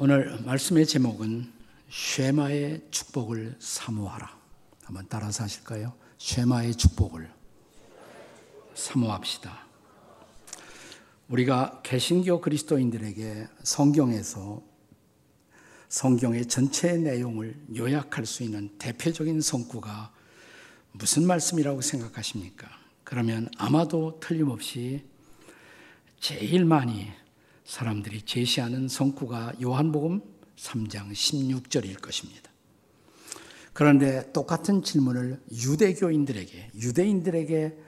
오늘 말씀의 제목은 쉐마의 축복을 사모하라. 한번 따라서 하실까요? 쉐마의 축복을 사모합시다. 우리가 개신교 그리스도인들에게 성경에서 성경의 전체 내용을 요약할 수 있는 대표적인 성구가 무슨 말씀이라고 생각하십니까? 그러면 아마도 틀림없이 제일 많이 사람들이 제시하는 성구가 요한복음 3장 16절일 것입니다. 그런데 똑같은 질문을 유대교인들에게, 유대인들에게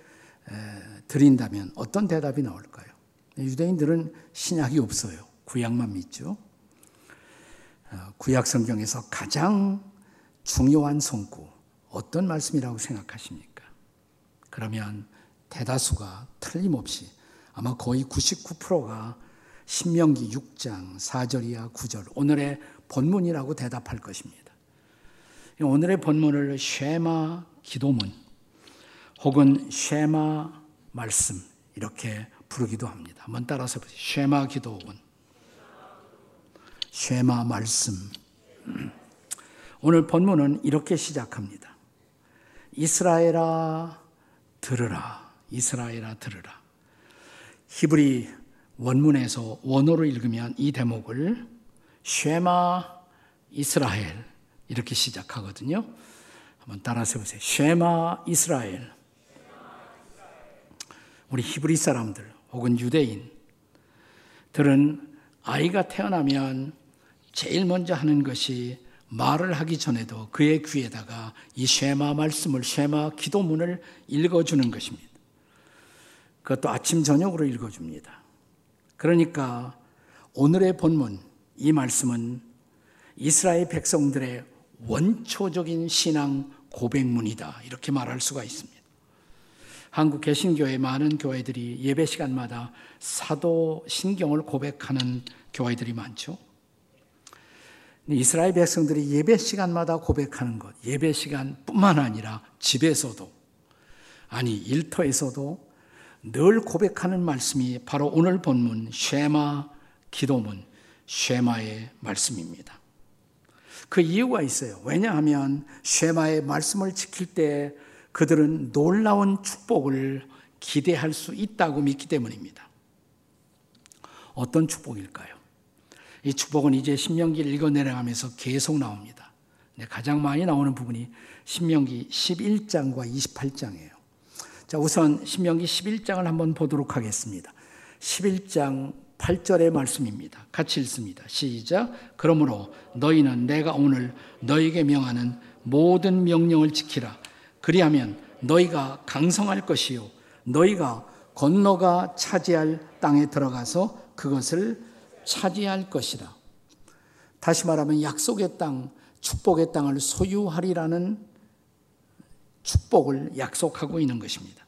드린다면 어떤 대답이 나올까요? 유대인들은 신약이 없어요. 구약만 믿죠. 어, 구약 성경에서 가장 중요한 성구, 어떤 말씀이라고 생각하십니까? 그러면 대다수가 틀림없이 아마 거의 99%가 신명기 6장 4절이야 9절 오늘의 본문이라고 대답할 것입니다. 오늘의 본문을 쉐마 기도문 혹은 쉐마 말씀 이렇게 부르기도 합니다. 한번 따라서 보세요. 쉐마 기도문 쉐마 말씀 오늘 본문은 이렇게 시작합니다. 이스라엘아 들으라 이스라엘아 들으라 히브리 원문에서 원어로 읽으면 이 대목을 쉐마 이스라엘 이렇게 시작하거든요. 한번 따라서 보세요. 쉐마 이스라엘. 우리 히브리 사람들 혹은 유대인들은 아이가 태어나면 제일 먼저 하는 것이 말을 하기 전에도 그의 귀에다가 이 쉐마 말씀을 쉐마 기도문을 읽어주는 것입니다. 그것도 아침 저녁으로 읽어줍니다. 그러니까 오늘의 본문, 이 말씀은 이스라엘 백성들의 원초적인 신앙 고백문이다. 이렇게 말할 수가 있습니다. 한국 개신교의 많은 교회들이 예배 시간마다 사도 신경을 고백하는 교회들이 많죠. 이스라엘 백성들이 예배 시간마다 고백하는 것, 예배 시간뿐만 아니라 집에서도, 아니, 일터에서도 늘 고백하는 말씀이 바로 오늘 본문 쉐마 기도문 쉐마의 말씀입니다. 그 이유가 있어요. 왜냐하면 쉐마의 말씀을 지킬 때 그들은 놀라운 축복을 기대할 수 있다고 믿기 때문입니다. 어떤 축복일까요? 이 축복은 이제 신명기를 읽어 내려가면서 계속 나옵니다. 가장 많이 나오는 부분이 신명기 11장과 28장이에요. 자, 우선 신명기 11장을 한번 보도록 하겠습니다. 11장 8절의 말씀입니다. 같이 읽습니다. 시작. 그러므로 너희는 내가 오늘 너희에게 명하는 모든 명령을 지키라. 그리하면 너희가 강성할 것이요. 너희가 건너가 차지할 땅에 들어가서 그것을 차지할 것이라. 다시 말하면 약속의 땅, 축복의 땅을 소유하리라는 축복을 약속하고 있는 것입니다.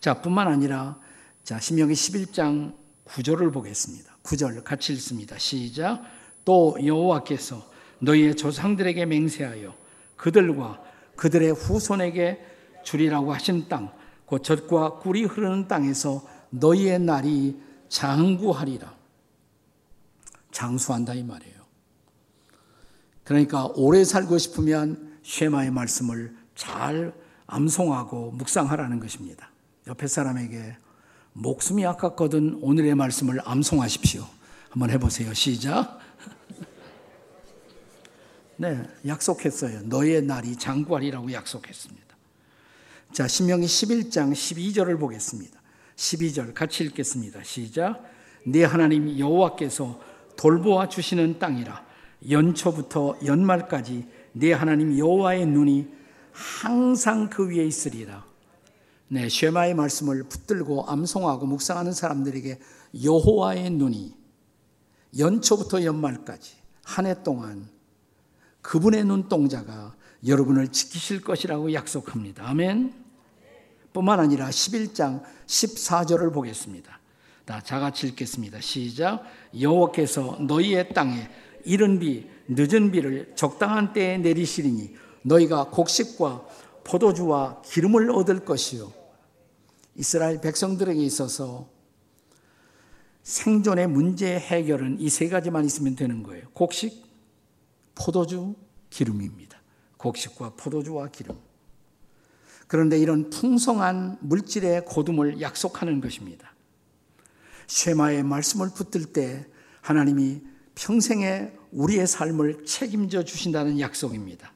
자, 뿐만 아니라 자, 신명기 11장 9절을 보겠습니다. 9절 같이 읽습니다. 시작. 또 여호와께서 너희의 조상들에게 맹세하여 그들과 그들의 후손에게 주리라고 하신 땅, 곧 젖과 꿀이 흐르는 땅에서 너희의 날이 장구하리라. 장수한다 이 말이에요. 그러니까 오래 살고 싶으면 쉐마의 말씀을 잘 암송하고 묵상하라는 것입니다. 옆에 사람에게 목숨이 아깝거든 오늘의 말씀을 암송하십시오. 한번 해보세요. 시작. 네, 약속했어요. 너의 날이 장관이라고 약속했습니다. 자, 신명기 11장 12절을 보겠습니다. 12절 같이 읽겠습니다. 시작. 네 하나님 여호와께서 돌보아 주시는 땅이라 연초부터 연말까지 네 하나님 여호와의 눈이 항상 그 위에 있으리라. 네, 쉐마의 말씀을 붙들고 암송하고 묵상하는 사람들에게 여호와의 눈이 연초부터 연말까지 한 해 동안 그분의 눈동자가 여러분을 지키실 것이라고 약속합니다. 아멘. 뿐만 아니라 11장 14절을 보겠습니다. 다 자같이 읽겠습니다. 시작. 여호와께서 너희의 땅에 이른 비 늦은 비를 적당한 때에 내리시리니 너희가 곡식과 포도주와 기름을 얻을 것이요. 이스라엘 백성들에게 있어서 생존의 문제 해결은 이 세 가지만 있으면 되는 거예요. 곡식, 포도주, 기름입니다. 곡식과 포도주와 기름. 그런데 이런 풍성한 물질의 고둠을 약속하는 것입니다. 쉐마의 말씀을 붙들 때 하나님이 평생에 우리의 삶을 책임져 주신다는 약속입니다.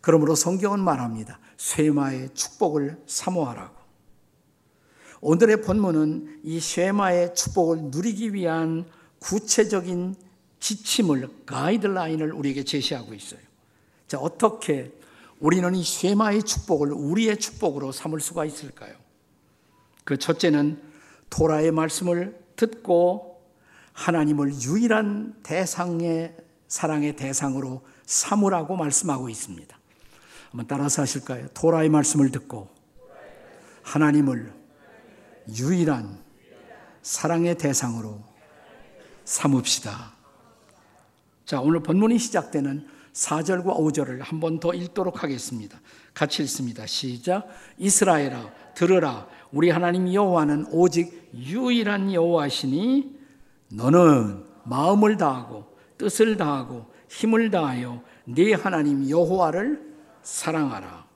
그러므로 성경은 말합니다. 쉐마의 축복을 사모하라고. 오늘의 본문은 이 쉐마의 축복을 누리기 위한 구체적인 지침을, 가이드라인을 우리에게 제시하고 있어요. 자, 어떻게 우리는 이 쉐마의 축복을 우리의 축복으로 삼을 수가 있을까요? 그 첫째는 토라의 말씀을 듣고 하나님을 유일한 대상의 사랑의 대상으로 삼으라고 말씀하고 있습니다. 한번 따라서 하실까요? 토라의 말씀을 듣고 하나님을 유일한 사랑의 대상으로 삼읍시다. 자, 오늘 본문이 시작되는 4절과 5절을 한 번 더 읽도록 하겠습니다. 같이 읽습니다. 시작. 이스라엘아 들으라 우리 하나님 여호와는 오직 유일한 여호와시니 너는 마음을 다하고 뜻을 다하고 힘을 다하여 네 하나님 여호와를 사랑하라.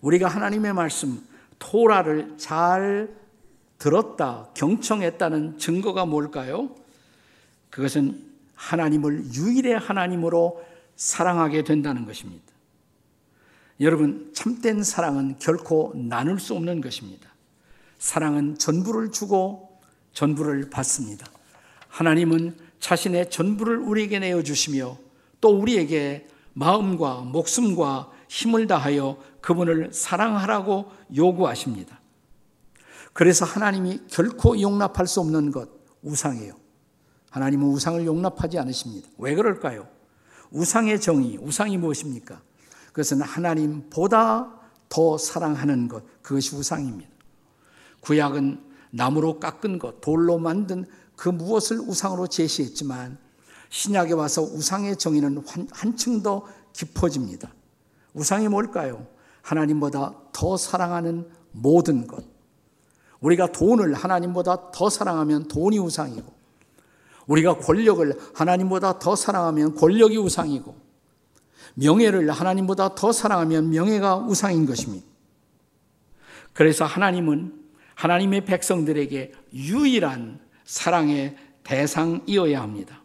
우리가 하나님의 말씀 토라를 잘 들었다, 경청했다는 증거가 뭘까요? 그것은 하나님을 유일의 하나님으로 사랑하게 된다는 것입니다. 여러분, 참된 사랑은 결코 나눌 수 없는 것입니다. 사랑은 전부를 주고 전부를 받습니다. 하나님은 자신의 전부를 우리에게 내어주시며 또 우리에게 마음과 목숨과 힘을 다하여 그분을 사랑하라고 요구하십니다. 그래서 하나님이 결코 용납할 수 없는 것, 우상이에요. 하나님은 우상을 용납하지 않으십니다. 왜 그럴까요? 우상의 정의, 우상이 무엇입니까? 그것은 하나님보다 더 사랑하는 것, 그것이 우상입니다. 구약은 나무로 깎은 것, 돌로 만든 그 무엇을 우상으로 제시했지만 신약에 와서 우상의 정의는 한층 더 깊어집니다. 우상이 뭘까요? 하나님보다 더 사랑하는 모든 것. 우리가 돈을 하나님보다 더 사랑하면 돈이 우상이고, 우리가 권력을 하나님보다 더 사랑하면 권력이 우상이고, 명예를 하나님보다 더 사랑하면 명예가 우상인 것입니다. 그래서 하나님은 하나님의 백성들에게 유일한 사랑의 대상이어야 합니다.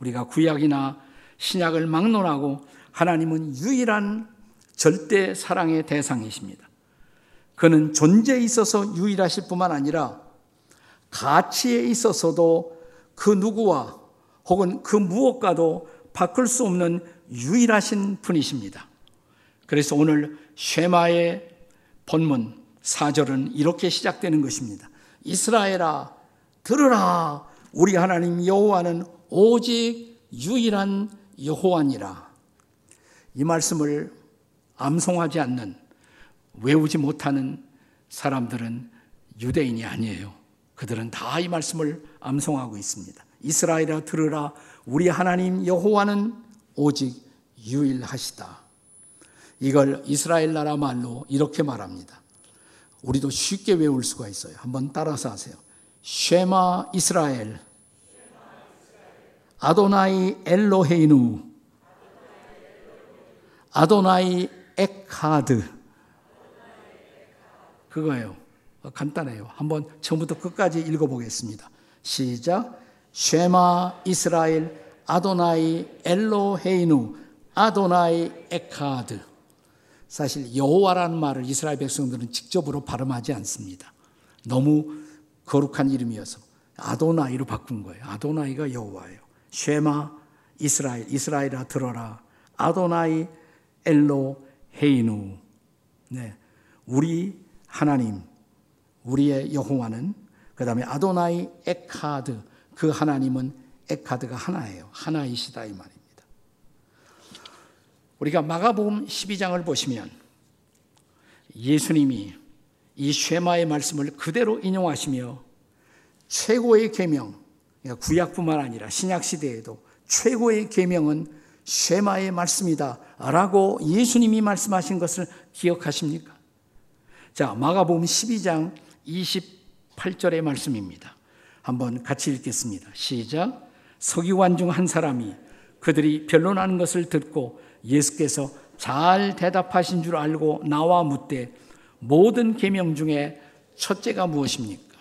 우리가 구약이나 신약을 막론하고 하나님은 유일한 절대 사랑의 대상이십니다. 그는 존재에 있어서 유일하실 뿐만 아니라 가치에 있어서도 그 누구와 혹은 그 무엇과도 바꿀 수 없는 유일하신 분이십니다. 그래서 오늘 쉐마의 본문 4절은 이렇게 시작되는 것입니다. 이스라엘아 들으라 우리 하나님 여호와는 오직 유일한 여호와니라. 이 말씀을 암송하지 않는 외우지 못하는 사람들은 유대인이 아니에요. 그들은 다 이 말씀을 암송하고 있습니다. 이스라엘아 들으라 우리 하나님 여호와는 오직 유일하시다. 이걸 이스라엘 나라 말로 이렇게 말합니다. 우리도 쉽게 외울 수가 있어요. 한번 따라서 하세요. 쉐마 이스라엘 아도나이 엘로헤이누 아도나이 אחד 그거예요. 간단해요. 한번 처음부터 끝까지 읽어보겠습니다. 시작. שמע ישראל אדוני אלוהינו אדוני אחד 사실 여호와라는 말을 이스라엘 백성들은 직접으로 발음하지 않습니다. 너무 거룩한 이름이어서 아도나이로 바꾼 거예요. 아도나이가 여호와예요. 쉐마 이스라엘 이스라엘아 들어라. 아도나이 엘로 헤이누. 네. 우리 하나님 우리의 여호와는 그 다음에 아도나이 에카드 그 하나님은 에카드가 하나예요. 하나이시다 이 말입니다. 우리가 마가복음 12장을 보시면 예수님이 이 쉐마의 말씀을 그대로 인용하시며 최고의 계명, 그러니까 구약뿐만 아니라 신약 시대에도 최고의 계명은 쉐마의 말씀이다 라고 예수님이 말씀하신 것을 기억하십니까? 자, 마가복음 12장 28절의 말씀입니다. 한번 같이 읽겠습니다. 시작. 서기관 중 한 사람이 그들이 변론하는 것을 듣고 예수께서 잘 대답하신 줄 알고 나와 묻되 모든 계명 중에 첫째가 무엇입니까?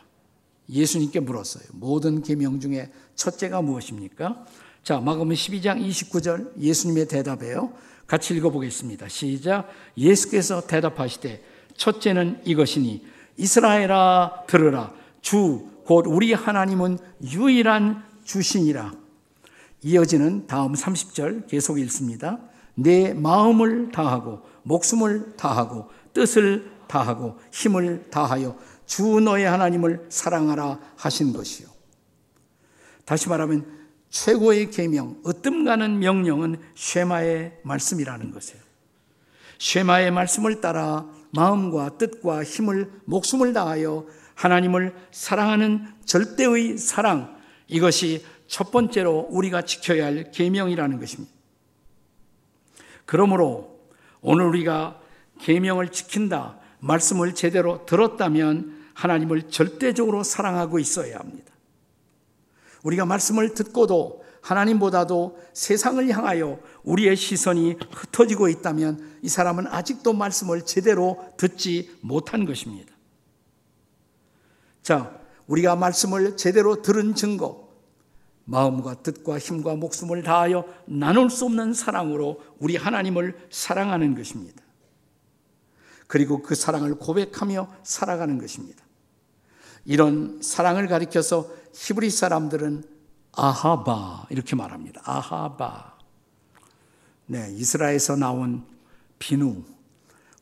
예수님께 물었어요. 모든 계명 중에 첫째가 무엇입니까? 자, 마가음 12장 29절 예수님의 대답이에요. 같이 읽어보겠습니다. 시작. 예수께서 대답하시되 첫째는 이것이니 이스라엘아 들으라 주 곧 우리 하나님은 유일한 주신이라. 이어지는 다음 30절 계속 읽습니다. 내 마음을 다하고 목숨을 다하고 뜻을 다하고 힘을 다하여 주 너의 하나님을 사랑하라 하신 것이요. 다시 말하면 최고의 계명, 으뜸가는 명령은 쉐마의 말씀이라는 것이에요. 쉐마의 말씀을 따라 마음과 뜻과 힘을 목숨을 다하여 하나님을 사랑하는 절대의 사랑 이것이 첫 번째로 우리가 지켜야 할 계명이라는 것입니다. 그러므로 오늘 우리가 계명을 지킨다, 말씀을 제대로 들었다면 하나님을 절대적으로 사랑하고 있어야 합니다. 우리가 말씀을 듣고도 하나님보다도 세상을 향하여 우리의 시선이 흩어지고 있다면 이 사람은 아직도 말씀을 제대로 듣지 못한 것입니다. 자, 우리가 말씀을 제대로 들은 증거, 마음과 뜻과 힘과 목숨을 다하여 나눌 수 없는 사랑으로 우리 하나님을 사랑하는 것입니다. 그리고 그 사랑을 고백하며 살아가는 것입니다. 이런 사랑을 가리켜서 히브리 사람들은 아하바 이렇게 말합니다. 아하바. 네, 이스라엘에서 나온 비누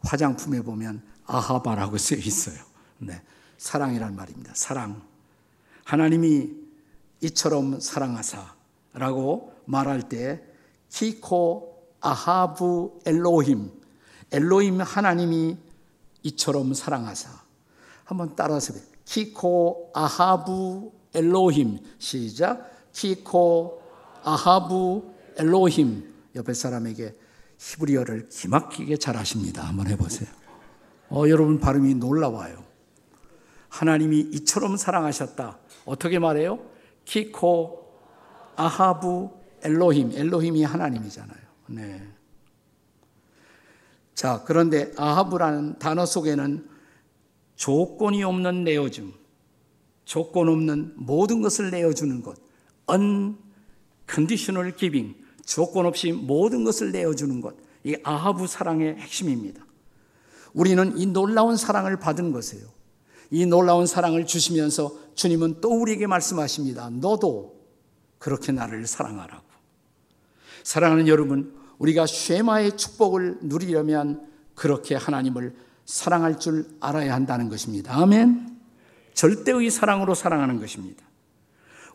화장품에 보면 아하바라고 쓰여 있어요. 네, 사랑이란 말입니다. 사랑. 하나님이 이처럼 사랑하사라고 말할 때 키코 아하부 엘로힘 엘로힘 하나님이 이처럼 사랑하사 한번 따라서 키코 아하부 엘로힘 시작 키코 아하부 엘로힘 옆에 사람에게 히브리어를 기막히게 잘하십니다. 한번 해보세요. 어, 여러분 발음이 놀라워요. 하나님이 이처럼 사랑하셨다. 어떻게 말해요? 키코 아하부 엘로힘. 엘로힘이 하나님이잖아요. 네. 자, 그런데 아하부라는 단어 속에는 조건이 없는 내어줌, 조건 없는 모든 것을 내어주는 것, unconditional giving, 조건 없이 모든 것을 내어주는 것, 이 아하부 사랑의 핵심입니다. 우리는 이 놀라운 사랑을 받은 것이에요. 이 놀라운 사랑을 주시면서 주님은 또 우리에게 말씀하십니다. 너도 그렇게 나를 사랑하라고. 사랑하는 여러분, 우리가 쉐마의 축복을 누리려면 그렇게 하나님을 사랑할 줄 알아야 한다는 것입니다. 아멘. 절대의 사랑으로 사랑하는 것입니다.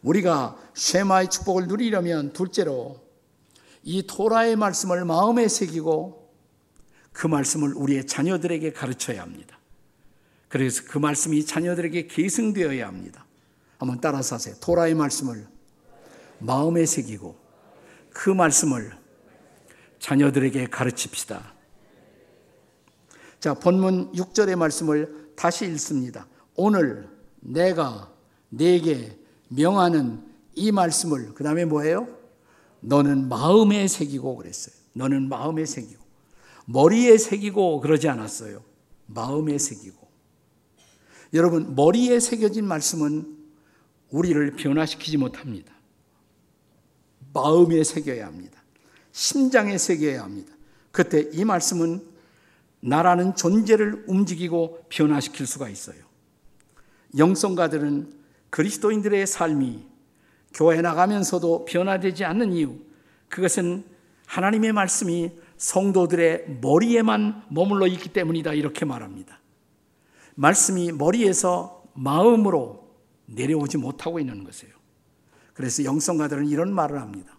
우리가 쉐마의 축복을 누리려면 둘째로 이 토라의 말씀을 마음에 새기고 그 말씀을 우리의 자녀들에게 가르쳐야 합니다. 그래서 그 말씀이 자녀들에게 계승되어야 합니다. 한번 따라서 하세요. 토라의 말씀을 마음에 새기고 그 말씀을 자녀들에게 가르칩시다. 자, 본문 6절의 말씀을 다시 읽습니다. 오늘 내가 내게 명하는 이 말씀을 그 다음에 뭐예요? 너는 마음에 새기고 그랬어요. 너는 마음에 새기고 머리에 새기고 그러지 않았어요. 마음에 새기고 여러분 머리에 새겨진 말씀은 우리를 변화시키지 못합니다. 마음에 새겨야 합니다. 심장에 새겨야 합니다. 그때 이 말씀은 나라는 존재를 움직이고 변화시킬 수가 있어요. 영성가들은 그리스도인들의 삶이 교회 나가면서도 변화되지 않는 이유, 그것은 하나님의 말씀이 성도들의 머리에만 머물러 있기 때문이다. 이렇게 말합니다. 말씀이 머리에서 마음으로 내려오지 못하고 있는 것이에요. 그래서 영성가들은 이런 말을 합니다.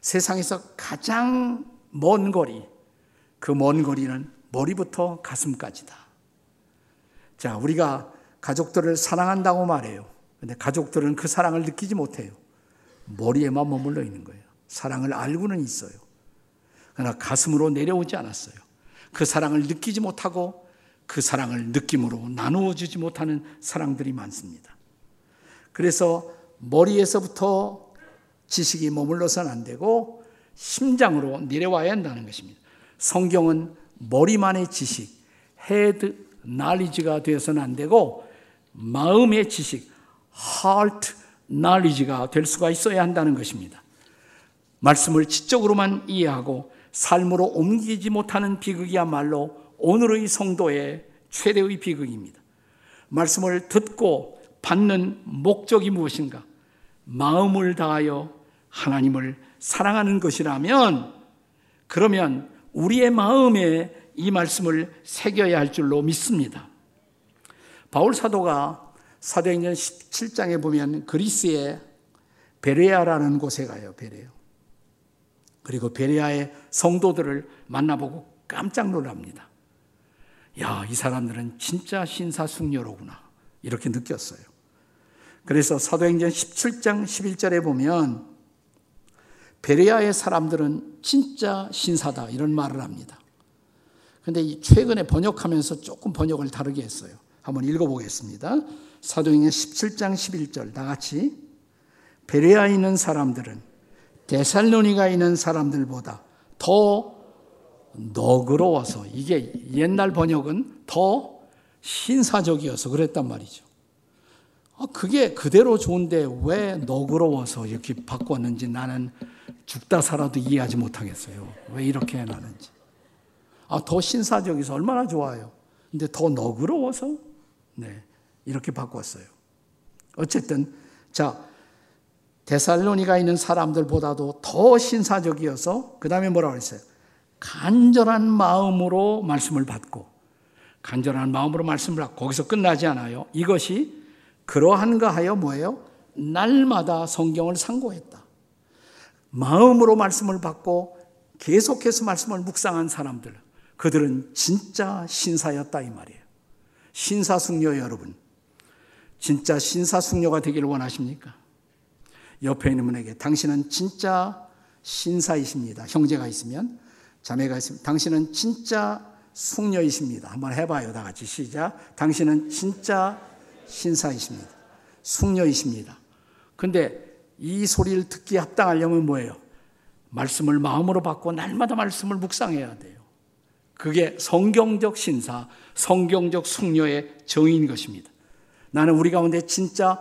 세상에서 가장 먼 거리, 그 먼 거리는 머리부터 가슴까지다. 자, 우리가 가족들을 사랑한다고 말해요. 근데 가족들은 그 사랑을 느끼지 못해요. 머리에만 머물러 있는 거예요. 사랑을 알고는 있어요. 그러나 가슴으로 내려오지 않았어요. 그 사랑을 느끼지 못하고 그 사랑을 느낌으로 나누어 주지 못하는 사랑들이 많습니다. 그래서 머리에서부터 지식이 머물러서는 안 되고 심장으로 내려와야 한다는 것입니다. 성경은 머리만의 지식, head knowledge가 되어서는 안 되고 마음의 지식, heart knowledge가 될 수가 있어야 한다는 것입니다. 말씀을 지적으로만 이해하고 삶으로 옮기지 못하는 비극이야말로 오늘의 성도의 최대의 비극입니다. 말씀을 듣고 받는 목적이 무엇인가? 마음을 다하여 하나님을 사랑하는 것이라면 그러면 우리의 마음에 이 말씀을 새겨야 할 줄로 믿습니다. 바울 사도가 사도행전 17장에 보면 그리스의 베레아라는 곳에 가요. 베레아. 그리고 베레아의 성도들을 만나보고 깜짝 놀랍니다. 야, 이 사람들은 진짜 신사숙녀로구나. 이렇게 느꼈어요. 그래서 사도행전 17장 11절에 보면 베레아의 사람들은 진짜 신사다 이런 말을 합니다. 근데 최근에 번역하면서 조금 번역을 다르게 했어요. 한번 읽어보겠습니다. 사도행전 17장 11절 다 같이 베레아에 있는 사람들은 데살로니가 있는 사람들보다 더 너그러워서 이게 옛날 번역은 더 신사적이어서 그랬단 말이죠. 아, 그게 그대로 좋은데 왜 너그러워서 이렇게 바꿨는지 나는 죽다 살아도 이해하지 못하겠어요. 왜 이렇게 해놨는지. 아, 더 신사적이서 얼마나 좋아요. 근데 더 너그러워서? 네. 이렇게 바꿨어요. 어쨌든, 자, 데살로니가 있는 사람들보다도 더 신사적이어서, 그 다음에 뭐라고 그랬어요? 간절한 마음으로 말씀을 받고, 간절한 마음으로 말씀을 받고, 거기서 끝나지 않아요. 이것이 그러한가 하여 뭐예요? 날마다 성경을 상고했다. 마음으로 말씀을 받고 계속해서 말씀을 묵상한 사람들, 그들은 진짜 신사였다 이 말이에요. 신사숙녀 여러분, 진짜 신사숙녀가 되기를 원하십니까? 옆에 있는 분에게 당신은 진짜 신사이십니다. 형제가 있으면 자매가 있으면 당신은 진짜 숙녀이십니다. 한번 해봐요. 다 같이 시작. 당신은 진짜 신사이십니다. 숙녀이십니다. 근데 이 소리를 듣기 합당하려면 뭐예요? 말씀을 마음으로 받고 날마다 말씀을 묵상해야 돼요. 그게 성경적 신사, 성경적 숙녀의 정의인 것입니다. 나는 우리 가운데 진짜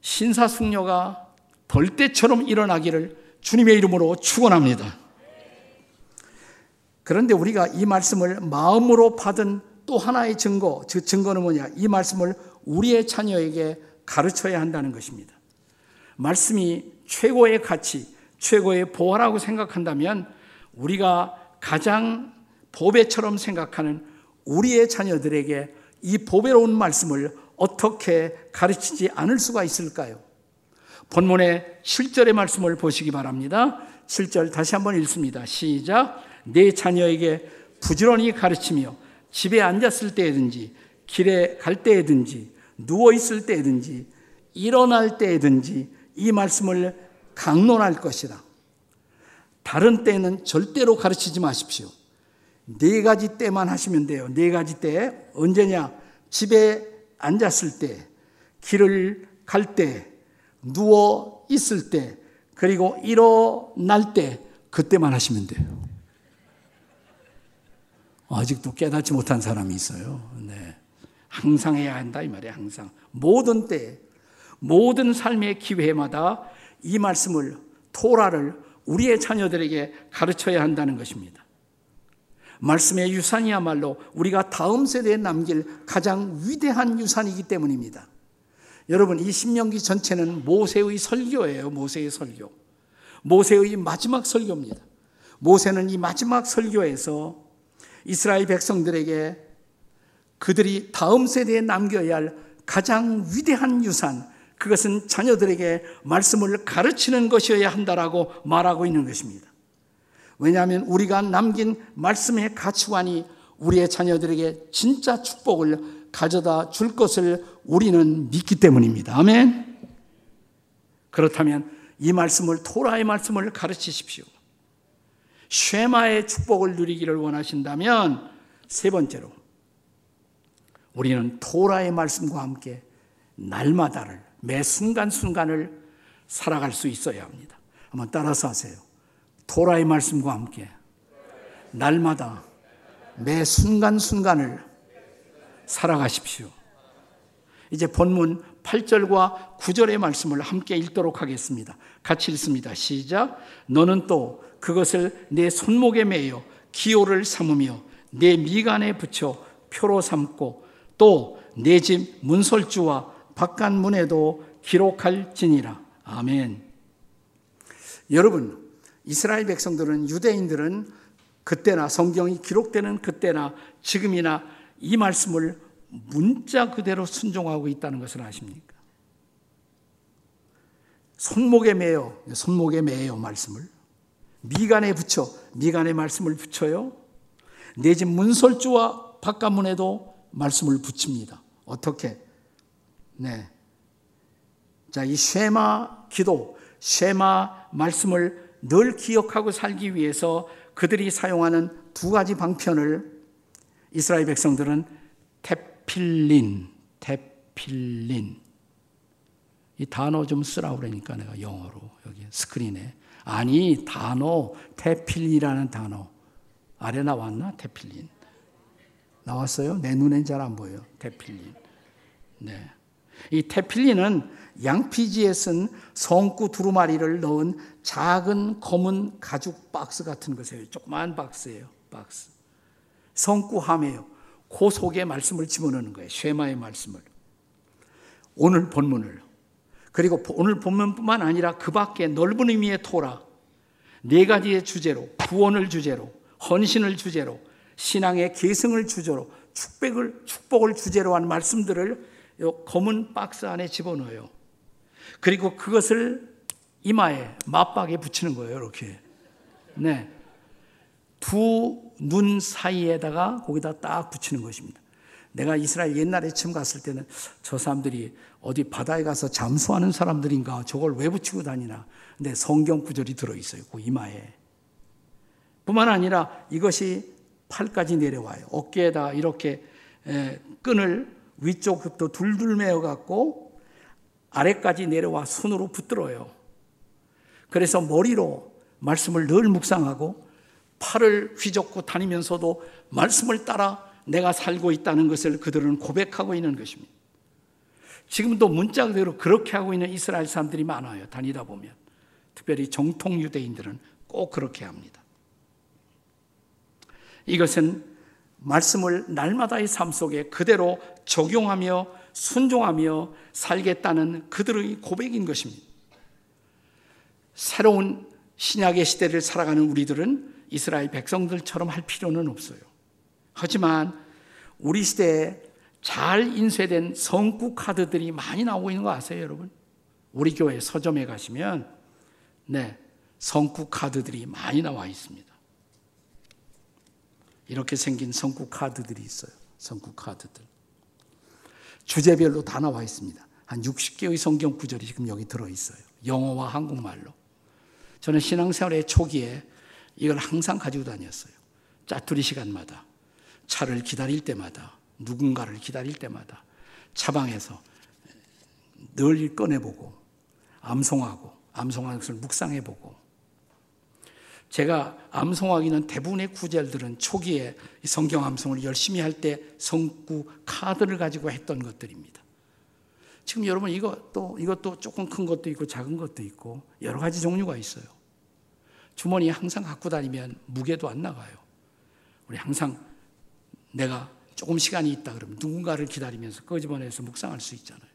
신사 숙녀가 벌떼처럼 일어나기를 주님의 이름으로 축원합니다. 그런데 우리가 이 말씀을 마음으로 받은 또 하나의 증거, 그 증거는 뭐냐? 이 말씀을 우리의 자녀에게 가르쳐야 한다는 것입니다. 말씀이 최고의 가치, 최고의 보화라고 생각한다면 우리가 가장 보배처럼 생각하는 우리의 자녀들에게 이 보배로운 말씀을 어떻게 가르치지 않을 수가 있을까요? 본문의 7절의 말씀을 보시기 바랍니다. 7절 다시 한번 읽습니다. 시작. 내 자녀에게 부지런히 가르치며 집에 앉았을 때든지 길에 갈 때든지 누워 있을 때든지 일어날 때든지 이 말씀을 강론할 것이다. 다른 때는 절대로 가르치지 마십시오. 네 가지 때만 하시면 돼요. 네 가지 때 언제냐? 집에 앉았을 때, 길을 갈 때, 누워 있을 때, 그리고 일어날 때, 그때만 하시면 돼요. 아직도 깨닫지 못한 사람이 있어요. 네. 항상 해야 한다 이 말이에요. 항상 모든 때, 모든 삶의 기회마다 이 말씀을 토라를 우리의 자녀들에게 가르쳐야 한다는 것입니다. 말씀의 유산이야말로 우리가 다음 세대에 남길 가장 위대한 유산이기 때문입니다. 여러분, 이 신명기 전체는 모세의 설교예요. 모세의 설교. 모세의 마지막 설교입니다. 모세는 이 마지막 설교에서 이스라엘 백성들에게 그들이 다음 세대에 남겨야 할 가장 위대한 유산, 그것은 자녀들에게 말씀을 가르치는 것이어야 한다라고 말하고 있는 것입니다. 왜냐하면 우리가 남긴 말씀의 가치관이 우리의 자녀들에게 진짜 축복을 가져다 줄 것을 우리는 믿기 때문입니다. 아멘. 그렇다면 이 말씀을 토라의 말씀을 가르치십시오. 쉐마의 축복을 누리기를 원하신다면 세 번째로 우리는 토라의 말씀과 함께 날마다를 매 순간순간을 살아갈 수 있어야 합니다. 한번 따라서 하세요. 토라의 말씀과 함께 날마다 매 순간순간을 살아가십시오. 이제 본문 8절과 9절의 말씀을 함께 읽도록 하겠습니다. 같이 읽습니다. 시작. 너는 또 그것을 내 손목에 매여 기호를 삼으며 내 미간에 붙여 표로 삼고 또 내 집 문설주와 바깥문에도 기록할지니라. 아멘. 여러분, 이스라엘 백성들은 유대인들은 그때나 성경이 기록되는 그때나 지금이나 이 말씀을 문자 그대로 순종하고 있다는 것을 아십니까? 손목에 매요. 손목에 매요 말씀을. 미간에 붙여. 미간에 말씀을 붙여요. 내 집 문설주와 바깥문에도 말씀을 붙입니다. 어떻게? 네. 자, 이 쉐마 기도, 쉐마 말씀을 늘 기억하고 살기 위해서 그들이 사용하는 두 가지 방편을 이스라엘 백성들은 테필린, 테필린. 이 단어 좀 쓰라고 그러니까 내가 영어로 여기 스크린에. 아니, 단어, 테필이라는 단어. 아래 나왔나? 테필린. 나왔어요? 내 눈엔 잘 안 보여요. 테필린. 네. 이 테필린은 양피지에 쓴 성구 두루마리를 넣은 작은 검은 가죽 박스 같은 것이에요. 조그만 박스예요. 박스. 성구함이에요. 그 속에 말씀을 집어넣는 거예요. 쉐마의 말씀을. 오늘 본문을. 그리고 오늘 본문뿐만 아니라 그 밖에 넓은 의미의 토라. 네 가지의 주제로, 구원을 주제로, 헌신을 주제로, 신앙의 계승을 주제로, 축복을, 축복을 주제로 한 말씀들을 검은 박스 안에 집어넣어요. 그리고 그것을 이마에, 맞박에 붙이는 거예요, 이렇게. 네. 두 눈 사이에다가 거기다 딱 붙이는 것입니다. 내가 이스라엘 옛날에 처음 갔을 때는 저 사람들이 어디 바다에 가서 잠수하는 사람들인가 저걸 왜 붙이고 다니나. 근데 성경 구절이 들어있어요. 그 이마에. 뿐만 아니라 이것이 팔까지 내려와요. 어깨에다 이렇게 끈을 위쪽부터 둘둘 매어 갖고 아래까지 내려와 손으로 붙들어요. 그래서 머리로 말씀을 늘 묵상하고 팔을 휘젓고 다니면서도 말씀을 따라 내가 살고 있다는 것을 그들은 고백하고 있는 것입니다. 지금도 문자 그대로 그렇게 하고 있는 이스라엘 사람들이 많아요. 다니다 보면. 특별히 정통 유대인들은 꼭 그렇게 합니다. 이것은 말씀을 날마다의 삶 속에 그대로 적용하며 순종하며 살겠다는 그들의 고백인 것입니다. 새로운 신약의 시대를 살아가는 우리들은 이스라엘 백성들처럼 할 필요는 없어요. 하지만 우리 시대에 잘 인쇄된 성구 카드들이 많이 나오고 있는 거 아세요, 여러분? 우리 교회 서점에 가시면 네, 성구 카드들이 많이 나와 있습니다. 이렇게 생긴 성구 카드들이 있어요. 성구 카드들. 주제별로 다 나와 있습니다. 한 60개의 성경 구절이 지금 여기 들어 있어요. 영어와 한국말로. 저는 신앙생활의 초기에 이걸 항상 가지고 다녔어요. 짜투리 시간마다 차를 기다릴 때마다 누군가를 기다릴 때마다 차방에서 늘 꺼내보고 암송하고 암송하는 것을 묵상해보고 제가 암송하기는 대부분의 구절들은 초기에 성경 암송을 열심히 할 때 성구 카드를 가지고 했던 것들입니다. 지금 여러분 이것도 이것도 조금 큰 것도 있고 작은 것도 있고 여러 가지 종류가 있어요. 주머니에 항상 갖고 다니면 무게도 안 나가요. 우리 항상 내가 조금 시간이 있다 그러면 누군가를 기다리면서 끄집어내서 묵상할 수 있잖아요.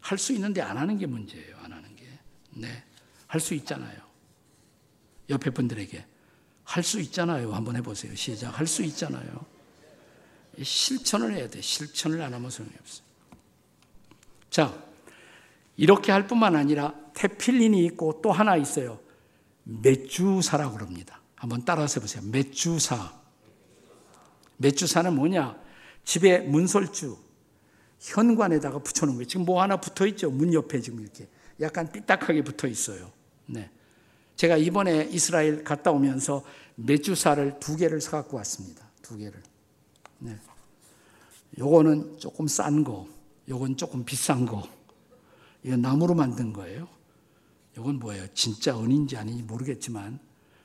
할 수 있는데 안 하는 게 문제예요. 안 하는 게. 네. 할 수 있잖아요. 옆에 분들에게 할 수 있잖아요. 한번 해보세요. 시작. 할 수 있잖아요. 실천을 해야 돼. 실천을 안 하면 소용이 없어요. 자, 이렇게 할 뿐만 아니라 테필린이 있고 또 하나 있어요. 맷주사라고 그럽니다. 한번 따라서 해보세요. 맷주사. 맷주사는 뭐냐? 집에 문설주, 현관에다가 붙여놓은 거예요. 지금 뭐 하나 붙어 있죠? 문 옆에 지금 이렇게. 약간 삐딱하게 붙어 있어요. 네. 제가 이번에 이스라엘 갔다 오면서 메주사를 두 개를 사갖고 왔습니다. 두 개를. 네. 요거는 조금 싼 거, 요건 조금 비싼 거. 이거 나무로 만든 거예요. 이건 뭐예요? 진짜 은인지 아닌지 모르겠지만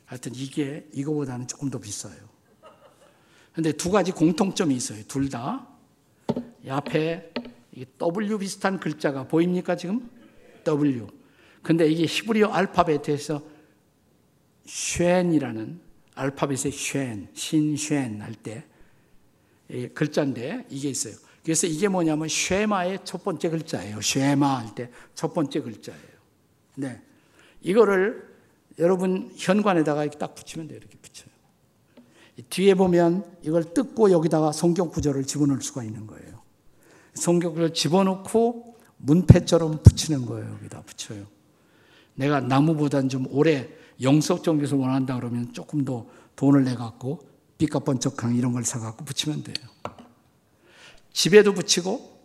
하여튼 이게 이거보다는 조금 더 비싸요. 근데 두 가지 공통점이 있어요. 둘 다. 이 앞에 W 비슷한 글자가 보입니까 지금? W. 근데 이게 히브리어 알파벳에서 쉔이라는 알파벳의 쉔, 신쉔 할 때 글자인데 이게 있어요. 그래서 이게 뭐냐면 쉐마의 첫 번째 글자예요. 쉐마 할 때 첫 번째 글자예요. 네. 이거를 여러분 현관에다가 이렇게 딱 붙이면 돼요. 이렇게 붙여요. 뒤에 보면 이걸 뜯고 여기다가 성경 구절을 집어넣을 수가 있는 거예요. 성경을 집어넣고 문패처럼 붙이는 거예요. 여기다 붙여요. 내가 나무보다는 좀 오래 영속적 것을 원한다 그러면 조금 더 돈을 내 갖고 빛과 번쩍한 이런 걸 사 갖고 붙이면 돼요. 집에도 붙이고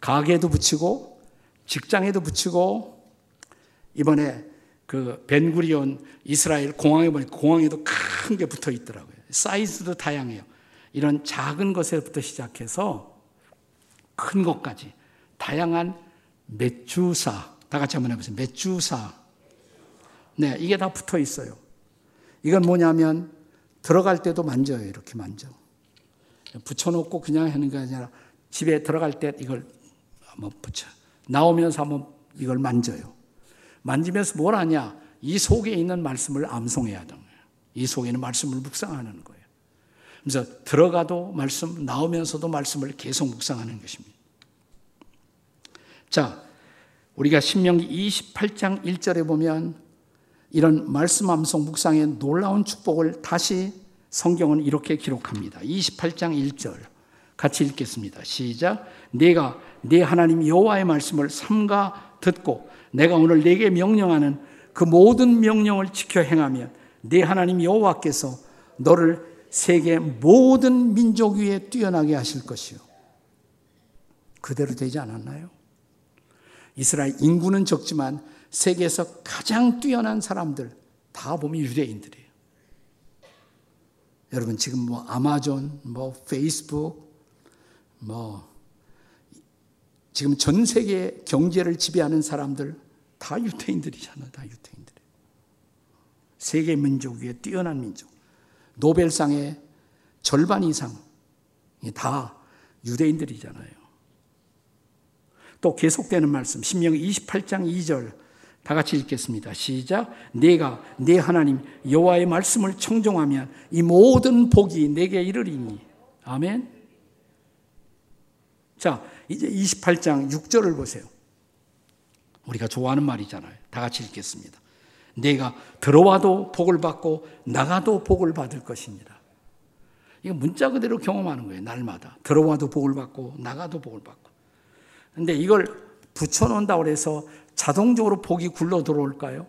가게에도 붙이고 직장에도 붙이고 이번에 그 벤구리온 이스라엘 공항에 보니 공항에도 큰 게 붙어 있더라고요. 사이즈도 다양해요. 이런 작은 것에부터 시작해서 큰 것까지 다양한 맥주사 다 같이 한번 해보세요. 맥주사 네 이게 다 붙어 있어요. 이건 뭐냐면 들어갈 때도 만져요. 이렇게 만져. 붙여놓고 그냥 하는 게 아니라 집에 들어갈 때 이걸 한번 붙여. 나오면서 한번 이걸 만져요. 만지면서 뭘 하냐? 이 속에 있는 말씀을 암송해야 하는 거예요. 이 속에 있는 말씀을 묵상하는 거예요. 그래서 들어가도 말씀, 나오면서도 말씀을 계속 묵상하는 것입니다. 자, 우리가 신명기 28장 1절에 보면 이런 말씀 암송 묵상의 놀라운 축복을 다시 성경은 이렇게 기록합니다. 28장 1절 같이 읽겠습니다. 시작. 내가 네 하나님 여호와의 말씀을 삼가 듣고 내가 오늘 네게 명령하는 그 모든 명령을 지켜 행하면 네 하나님 여호와께서 너를 세계 모든 민족 위에 뛰어나게 하실 것이요. 그대로 되지 않았나요? 이스라엘 인구는 적지만 세계에서 가장 뛰어난 사람들 다 보면 유대인들이에요. 여러분 지금 뭐 아마존, 뭐 페이스북, 뭐 지금 전 세계 경제를 지배하는 사람들 다 유태인들이잖아요. 다 유태인들. 세계 민족 위에 뛰어난 민족. 노벨상의 절반 이상 다 유대인들이잖아요. 또 계속되는 말씀 신명 28장 2절 다 같이 읽겠습니다. 시작. 내가 내 하나님 여호와의 말씀을 청종하면 이 모든 복이 내게 이르리니. 아멘. 자, 이제 28장 6절을 보세요. 우리가 좋아하는 말이잖아요. 다 같이 읽겠습니다. 내가 들어와도 복을 받고 나가도 복을 받을 것입니다. 이거 문자 그대로 경험하는 거예요. 날마다. 들어와도 복을 받고 나가도 복을 받고. 근데 이걸 붙여놓는다고 해서 자동적으로 복이 굴러 들어올까요?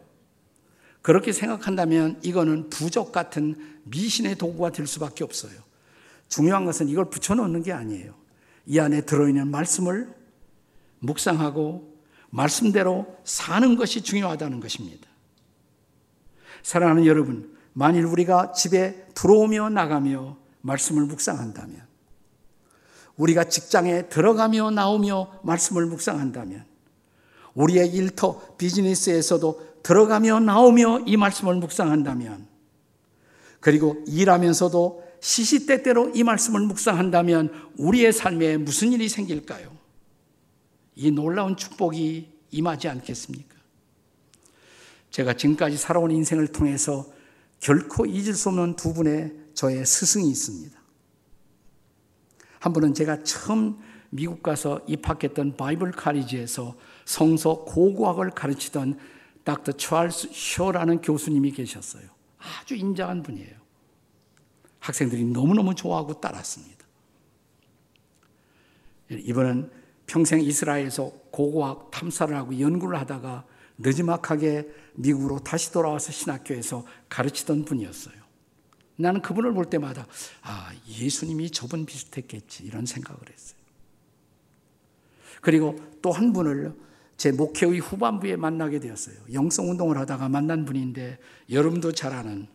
그렇게 생각한다면 이거는 부적 같은 미신의 도구가 될 수밖에 없어요. 중요한 것은 이걸 붙여놓는 게 아니에요. 이 안에 들어있는 말씀을 묵상하고 말씀대로 사는 것이 중요하다는 것입니다. 사랑하는 여러분, 만일 우리가 집에 들어오며 나가며 말씀을 묵상한다면, 우리가 직장에 들어가며 나오며 말씀을 묵상한다면, 우리의 일터 비즈니스에서도 들어가며 나오며 이 말씀을 묵상한다면 그리고 일하면서도 시시때때로 이 말씀을 묵상한다면 우리의 삶에 무슨 일이 생길까요? 이 놀라운 축복이 임하지 않겠습니까? 제가 지금까지 살아온 인생을 통해서 결코 잊을 수 없는 두 분의 저의 스승이 있습니다. 한 분은 제가 처음 미국 가서 입학했던 바이블 카리지에서 성서 고고학을 가르치던 닥터 찰스 쇼라는 교수님이 계셨어요. 아주 인자한 분이에요. 학생들이 너무너무 좋아하고 따랐습니다. 이번은 평생 이스라엘에서 고고학 탐사를 하고 연구를 하다가 늦지막하게 미국으로 다시 돌아와서 신학교에서 가르치던 분이었어요. 나는 그분을 볼 때마다 아, 예수님이 저분 비슷했겠지 이런 생각을 했어요. 그리고 또 한 분을 제 목회의 후반부에 만나게 되었어요. 영성 운동을 하다가 만난 분인데 여러분도 잘 아는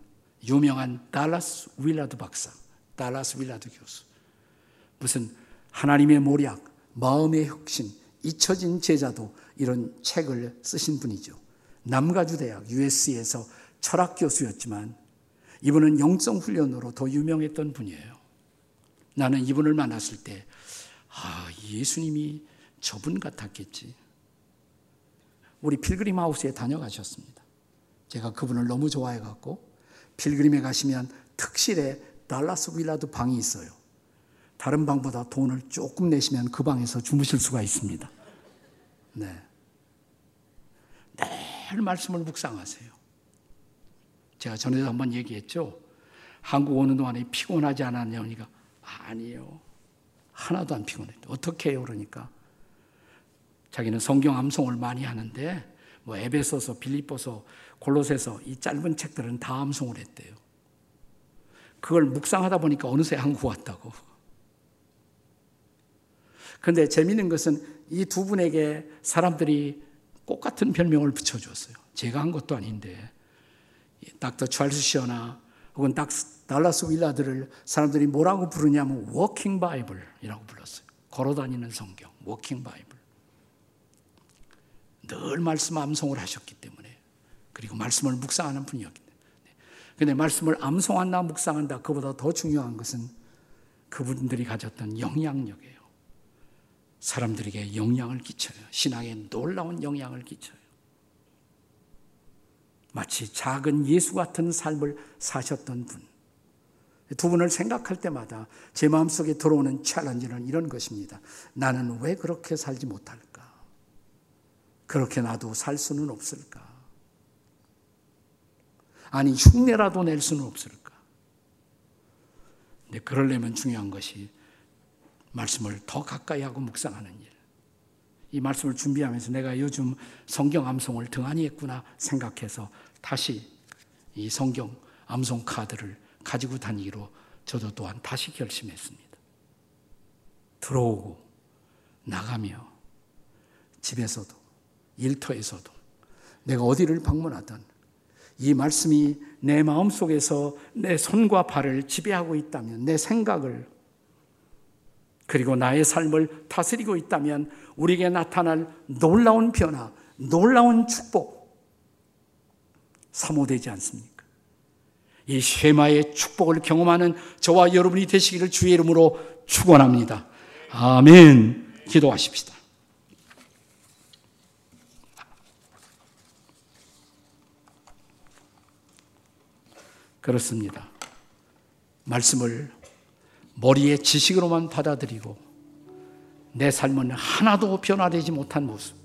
유명한 달라스 윌라드 박사, 달라스 윌라드 교수. 무슨 하나님의 모략, 마음의 혁신 잊혀진 제자도 이런 책을 쓰신 분이죠. 남가주 대학 USC에서 철학 교수였지만 이분은 영성 훈련으로 더 유명했던 분이에요. 나는 이분을 만났을 때, 아, 예수님이 저분 같았겠지. 우리 필그림 하우스에 다녀가셨습니다. 제가 그분을 너무 좋아해 갖고, 필그림에 가시면 특실에 달라스 빌라드 방이 있어요. 다른 방보다 돈을 조금 내시면 그 방에서 주무실 수가 있습니다. 네. 늘 말씀을 묵상하세요. 제가 전에도 한번 얘기했죠. 한국 오는 동안에 피곤하지 않았냐니까 아니에요. 하나도 안 피곤해. 어떻게 해요? 그러니까 자기는 성경 암송을 많이 하는데 뭐 에베소서, 빌립보서, 골로새서 이 짧은 책들은 다 암송을 했대요. 그걸 묵상하다 보니까 어느새 한국 왔다고. 근데 재미있는 것은 이 두 분에게 사람들이 똑 같은 별명을 붙여줬어요. 제가 한 것도 아닌데 닥터 찰스 시어나 혹은 달라스 윌라드를 사람들이 뭐라고 부르냐면 walking Bible이라고 불렀어요. 걸어다니는 성경, walking Bible. 늘 말씀 암송을 하셨기 때문에 그리고 말씀을 묵상하는 분이었기 때문에 근데 말씀을 암송한다 묵상한다 그보다 더 중요한 것은 그분들이 가졌던 영향력이에요. 사람들에게 영향을 끼쳐요. 신앙에 놀라운 영향을 끼쳐요. 마치 작은 예수 같은 삶을 사셨던 분. 두 분을 생각할 때마다 제 마음속에 들어오는 챌린지는 이런 것입니다. 나는 왜 그렇게 살지 못할까? 그렇게 나도 살 수는 없을까? 아니, 흉내라도 낼 수는 없을까? 근데 그러려면 중요한 것이 말씀을 더 가까이 하고 묵상하는 일. 이 말씀을 준비하면서 내가 요즘 성경 암송을 등한히 했구나 생각해서 다시 이 성경 암송 카드를 가지고 다니기로 저도 또한 다시 결심했습니다. 들어오고 나가며 집에서도 일터에서도 내가 어디를 방문하든 이 말씀이 내 마음 속에서 내 손과 발을 지배하고 있다면 내 생각을 그리고 나의 삶을 다스리고 있다면 우리에게 나타날 놀라운 변화, 놀라운 축복 사모되지 않습니까? 이 쉐마의 축복을 경험하는 저와 여러분이 되시기를 주의 이름으로 축원합니다. 아멘. 기도하십시다. 그렇습니다. 말씀을 머리의 지식으로만 받아들이고 내 삶은 하나도 변화되지 못한 모습.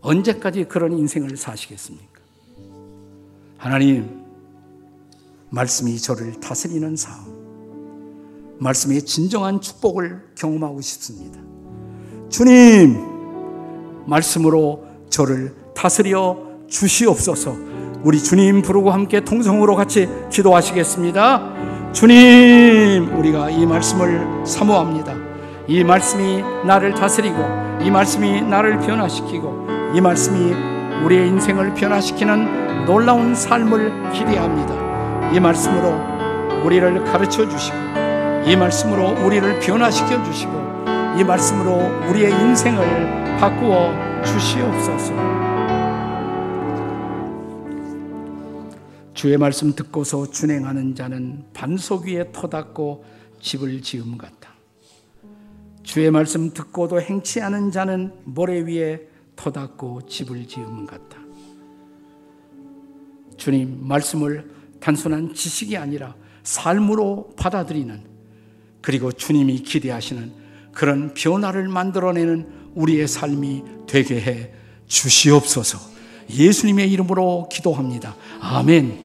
언제까지 그런 인생을 사시겠습니까? 하나님, 말씀이 저를 다스리는 삶, 말씀의 진정한 축복을 경험하고 싶습니다. 주님, 말씀으로 저를 다스려 주시옵소서. 우리 주님 부르고 함께 통성으로 같이 기도하시겠습니다. 주님, 우리가 이 말씀을 사모합니다. 이 말씀이 나를 다스리고, 이 말씀이 나를 변화시키고, 이 말씀이 우리의 인생을 변화시키는 놀라운 삶을 기대합니다. 이 말씀으로 우리를 가르쳐 주시고, 이 말씀으로 우리를 변화시켜 주시고, 이 말씀으로 우리의 인생을 바꾸어 주시옵소서. 주의 말씀 듣고서 준행하는 자는 반석 위에 터닫고 집을 지음 같다. 주의 말씀 듣고도 행치 않은 자는 모래 위에 터닫고 집을 지음 같다. 주님, 말씀을 단순한 지식이 아니라 삶으로 받아들이는 그리고 주님이 기대하시는 그런 변화를 만들어내는 우리의 삶이 되게 해 주시옵소서. 예수님의 이름으로 기도합니다. 아멘.